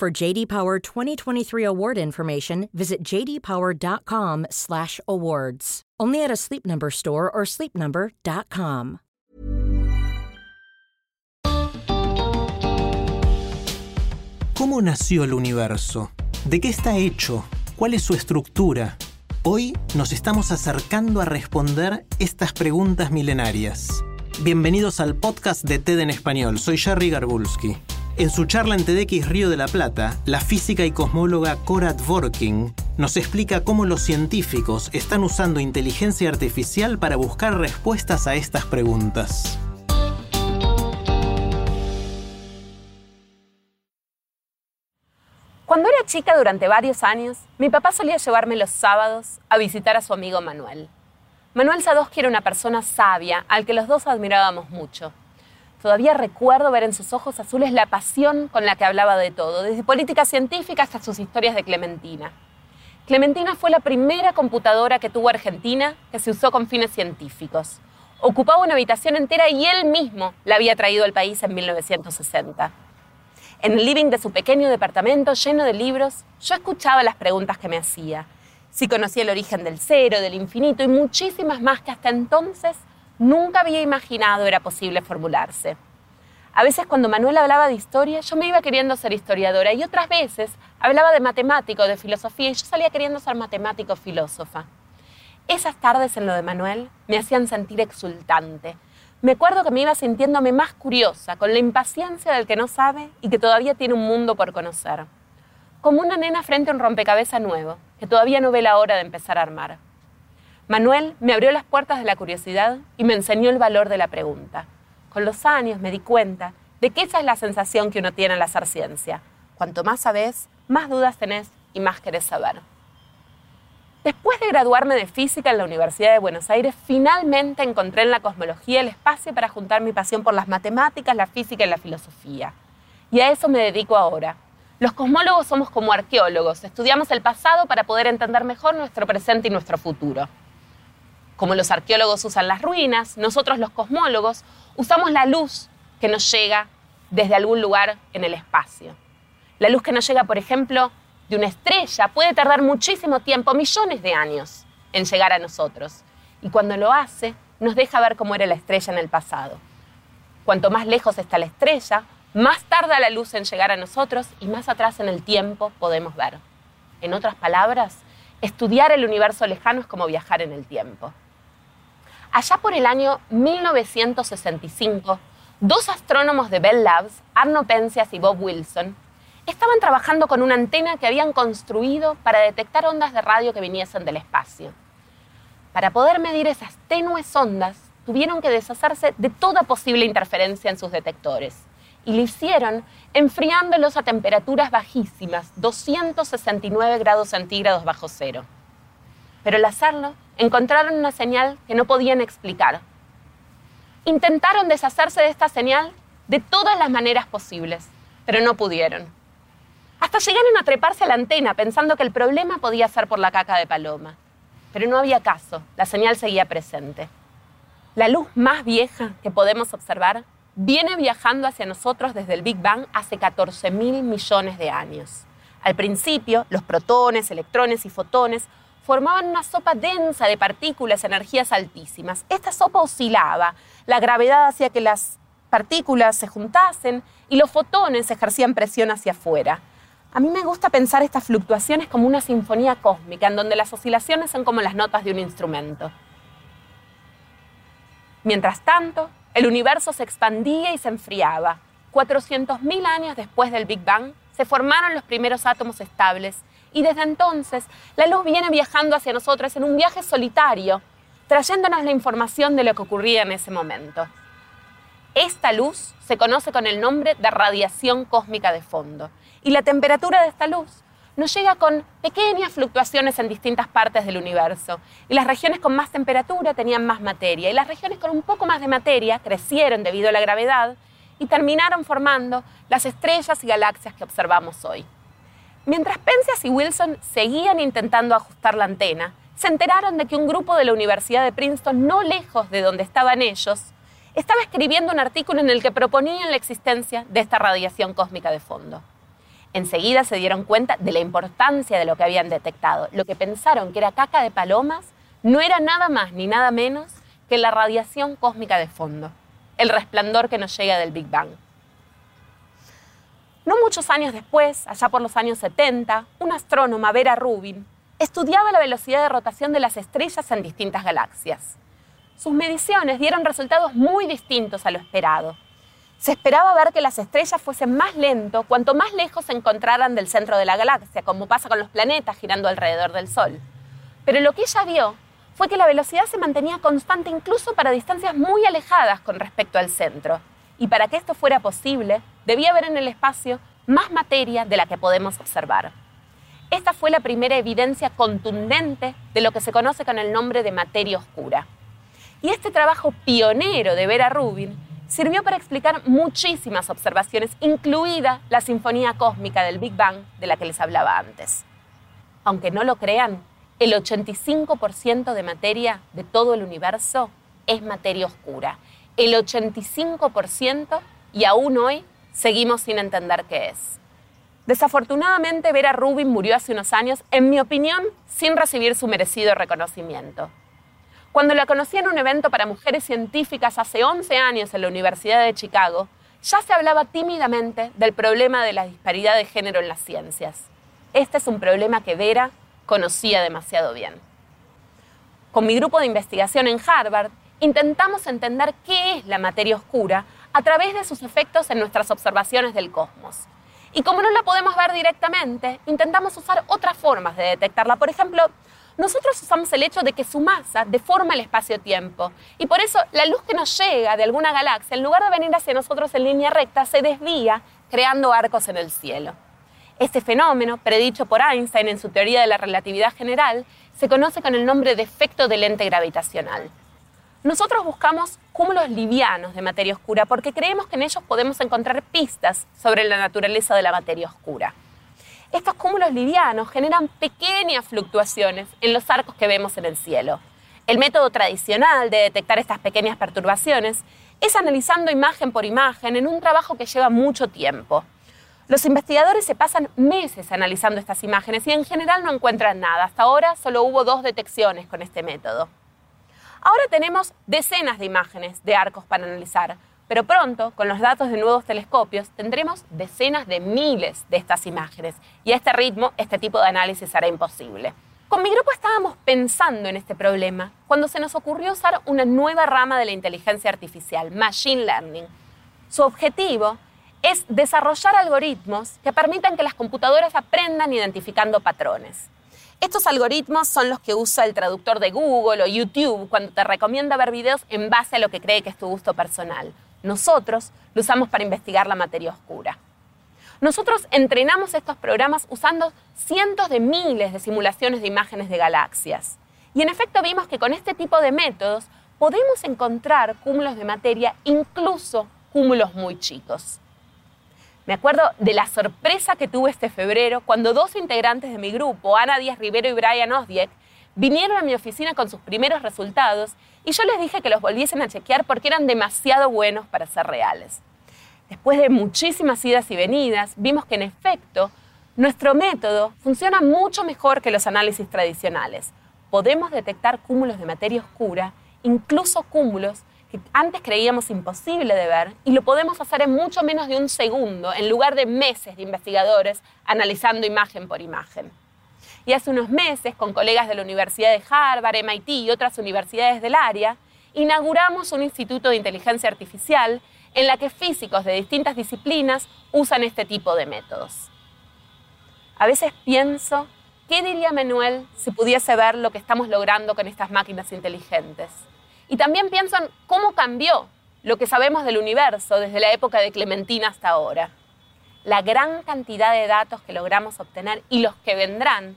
For JD Power 2023 award information, visit jdpower.com/awards. Only at a Sleep Number store or sleepnumber.com. ¿Cómo nació el universo? ¿De qué está hecho? ¿Cuál es su estructura? Hoy nos estamos acercando a responder estas preguntas milenarias. Bienvenidos al podcast de TED en español. Soy Jerry Garbulski. En su charla en TEDx Río de la Plata, la física y cosmóloga Cora Dworkin nos explica cómo los científicos están usando inteligencia artificial para buscar respuestas a estas preguntas. Cuando era chica durante varios años, mi papá solía llevarme los sábados a visitar a su amigo Manuel. Manuel Sadowski era una persona sabia al que los dos admirábamos mucho. Todavía recuerdo ver en sus ojos azules la pasión con la que hablaba de todo, desde política científica hasta sus historias de Clementina. Clementina fue la primera computadora que tuvo Argentina que se usó con fines científicos. Ocupaba una habitación entera y él mismo la había traído al país en 1960. En el living de su pequeño departamento lleno de libros, yo escuchaba las preguntas que me hacía. Si conocía el origen del cero, del infinito y muchísimas más que hasta entonces nunca había imaginado era posible formularse. A veces cuando Manuel hablaba de historia, yo me iba queriendo ser historiadora y otras veces hablaba de matemático, de filosofía y yo salía queriendo ser matemático filósofa. Esas tardes en lo de Manuel me hacían sentir exultante, me acuerdo que me iba sintiéndome más curiosa, con la impaciencia del que no sabe y que todavía tiene un mundo por conocer. Como una nena frente a un rompecabezas nuevo, que todavía no ve la hora de empezar a armar. Manuel me abrió las puertas de la curiosidad y me enseñó el valor de la pregunta. Con los años me di cuenta de que esa es la sensación que uno tiene al hacer ciencia. Cuanto más sabes, más dudas tenés y más querés saber. Después de graduarme de física en la Universidad de Buenos Aires, finalmente encontré en la cosmología el espacio para juntar mi pasión por las matemáticas, la física y la filosofía. Y a eso me dedico ahora. Los cosmólogos somos como arqueólogos, estudiamos el pasado para poder entender mejor nuestro presente y nuestro futuro. Como los arqueólogos usan las ruinas, nosotros los cosmólogos usamos la luz que nos llega desde algún lugar en el espacio. La luz que nos llega, por ejemplo, de una estrella puede tardar muchísimo tiempo, millones de años, en llegar a nosotros. Y cuando lo hace, nos deja ver cómo era la estrella en el pasado. Cuanto más lejos está la estrella, más tarda la luz en llegar a nosotros y más atrás en el tiempo podemos ver. En otras palabras, estudiar el universo lejano es como viajar en el tiempo. Allá por el año 1965, dos astrónomos de Bell Labs, Arno Penzias y Bob Wilson, estaban trabajando con una antena que habían construido para detectar ondas de radio que viniesen del espacio. Para poder medir esas tenues ondas, tuvieron que deshacerse de toda posible interferencia en sus detectores. Y lo hicieron enfriándolos a temperaturas bajísimas, 269 grados centígrados bajo cero. Pero al hacerlo, encontraron una señal que no podían explicar. Intentaron deshacerse de esta señal de todas las maneras posibles, pero no pudieron. Hasta llegaron a treparse a la antena pensando que el problema podía ser por la caca de paloma. Pero no había caso, la señal seguía presente. La luz más vieja que podemos observar viene viajando hacia nosotros desde el Big Bang hace 14 mil millones de años. Al principio, los protones, electrones y fotones formaban una sopa densa de partículas, energías altísimas. Esta sopa oscilaba, la gravedad hacía que las partículas se juntasen y los fotones ejercían presión hacia afuera. A mí me gusta pensar estas fluctuaciones como una sinfonía cósmica, en donde las oscilaciones son como las notas de un instrumento. Mientras tanto, el universo se expandía y se enfriaba. 400.000 años después del Big Bang, se formaron los primeros átomos estables y desde entonces la luz viene viajando hacia nosotros en un viaje solitario, trayéndonos la información de lo que ocurría en ese momento. Esta luz se conoce con el nombre de radiación cósmica de fondo y la temperatura de esta luz nos llega con pequeñas fluctuaciones en distintas partes del universo. Y las regiones con más temperatura tenían más materia y las regiones con un poco más de materia crecieron debido a la gravedad y terminaron formando las estrellas y galaxias que observamos hoy. Mientras Penzias y Wilson seguían intentando ajustar la antena, se enteraron de que un grupo de la Universidad de Princeton, no lejos de donde estaban ellos, estaba escribiendo un artículo en el que proponían la existencia de esta radiación cósmica de fondo. Enseguida se dieron cuenta de la importancia de lo que habían detectado. Lo que pensaron que era caca de palomas no era nada más ni nada menos que la radiación cósmica de fondo, el resplandor que nos llega del Big Bang. No muchos años después, allá por los años 70, una astrónoma, Vera Rubin, estudiaba la velocidad de rotación de las estrellas en distintas galaxias. Sus mediciones dieron resultados muy distintos a lo esperado. Se esperaba ver que las estrellas fuesen más lento cuanto más lejos se encontraran del centro de la galaxia, como pasa con los planetas girando alrededor del Sol. Pero lo que ella vio fue que la velocidad se mantenía constante incluso para distancias muy alejadas con respecto al centro. Y para que esto fuera posible, debía haber en el espacio más materia de la que podemos observar. Esta fue la primera evidencia contundente de lo que se conoce con el nombre de materia oscura. Y este trabajo pionero de Vera Rubin sirvió para explicar muchísimas observaciones, incluida la sinfonía cósmica del Big Bang de la que les hablaba antes. Aunque no lo crean, el 85% de materia de todo el universo es materia oscura. El 85% y aún hoy seguimos sin entender qué es. Desafortunadamente, Vera Rubin murió hace unos años, en mi opinión, sin recibir su merecido reconocimiento. Cuando la conocí en un evento para mujeres científicas hace 11 años en la Universidad de Chicago, ya se hablaba tímidamente del problema de la disparidad de género en las ciencias. Este es un problema que Vera conocía demasiado bien. Con mi grupo de investigación en Harvard, intentamos entender qué es la materia oscura a través de sus efectos en nuestras observaciones del cosmos. Y como no la podemos ver directamente, intentamos usar otras formas de detectarla. Por ejemplo, nosotros usamos el hecho de que su masa deforma el espacio-tiempo. Y por eso la luz que nos llega de alguna galaxia, en lugar de venir hacia nosotros en línea recta, se desvía creando arcos en el cielo. Este fenómeno, predicho por Einstein en su teoría de la relatividad general, se conoce con el nombre de efecto de lente gravitacional. Nosotros buscamos cúmulos livianos de materia oscura porque creemos que en ellos podemos encontrar pistas sobre la naturaleza de la materia oscura. Estos cúmulos livianos generan pequeñas fluctuaciones en los arcos que vemos en el cielo. El método tradicional de detectar estas pequeñas perturbaciones es analizando imagen por imagen en un trabajo que lleva mucho tiempo. Los investigadores se pasan meses analizando estas imágenes y en general no encuentran nada. Hasta ahora solo hubo dos detecciones con este método. Ahora tenemos decenas de imágenes de arcos para analizar, pero pronto, con los datos de nuevos telescopios, tendremos decenas de miles de estas imágenes. Y a este ritmo, este tipo de análisis será imposible. Con mi grupo estábamos pensando en este problema cuando se nos ocurrió usar una nueva rama de la inteligencia artificial, Machine Learning. Su objetivo es desarrollar algoritmos que permitan que las computadoras aprendan identificando patrones. Estos algoritmos son los que usa el traductor de Google o YouTube cuando te recomienda ver videos en base a lo que cree que es tu gusto personal. Nosotros lo usamos para investigar la materia oscura. Nosotros entrenamos estos programas usando cientos de miles de simulaciones de imágenes de galaxias. Y en efecto vimos que con este tipo de métodos podemos encontrar cúmulos de materia, incluso cúmulos muy chicos. Me acuerdo de la sorpresa que tuve este febrero cuando dos integrantes de mi grupo, Ana Díaz Rivero y Brian Osdieck, vinieron a mi oficina con sus primeros resultados y yo les dije que los volviesen a chequear porque eran demasiado buenos para ser reales. Después de muchísimas idas y venidas, vimos que en efecto nuestro método funciona mucho mejor que los análisis tradicionales. Podemos detectar cúmulos de materia oscura, incluso cúmulos que antes creíamos imposible de ver, y lo podemos hacer en mucho menos de un segundo, en lugar de meses de investigadores analizando imagen por imagen. Y hace unos meses, con colegas de la Universidad de Harvard, MIT y otras universidades del área, inauguramos un instituto de inteligencia artificial en la que físicos de distintas disciplinas usan este tipo de métodos. A veces pienso, ¿qué diría Manuel si pudiese ver lo que estamos logrando con estas máquinas inteligentes? Y también pienso en cómo cambió lo que sabemos del universo desde la época de Clementina hasta ahora. la gran cantidad de datos que logramos obtener y los que vendrán,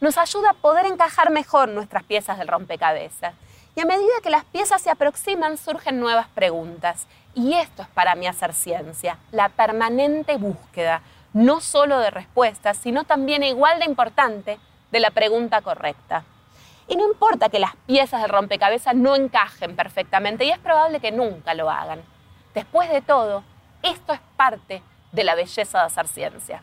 nos ayuda a poder encajar mejor nuestras piezas del rompecabezas. Y a medida que las piezas se aproximan, surgen nuevas preguntas. Y esto es para mí hacer ciencia, la permanente búsqueda, no solo de respuestas, sino también igual de importante, de la pregunta correcta. Y no importa que las piezas del rompecabezas no encajen perfectamente, y es probable que nunca lo hagan. Después de todo, esto es parte de la belleza de hacer ciencia.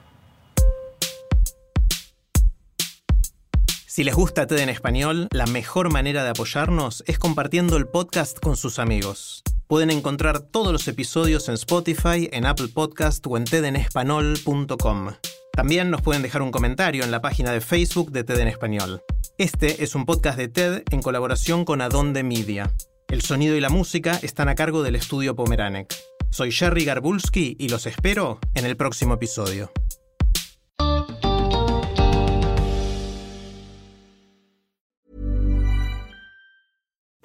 Si les gusta TED en español, la mejor manera de apoyarnos es compartiendo el podcast con sus amigos. Pueden encontrar todos los episodios en Spotify, en Apple Podcast o en tedenespanol.com. También nos pueden dejar un comentario en la página de Facebook de TED en español. Este es un podcast de TED en colaboración con Adonde Media. El sonido y la música están a cargo del estudio Pomeranek. Soy Jerry Garbulski y los espero en el próximo episodio.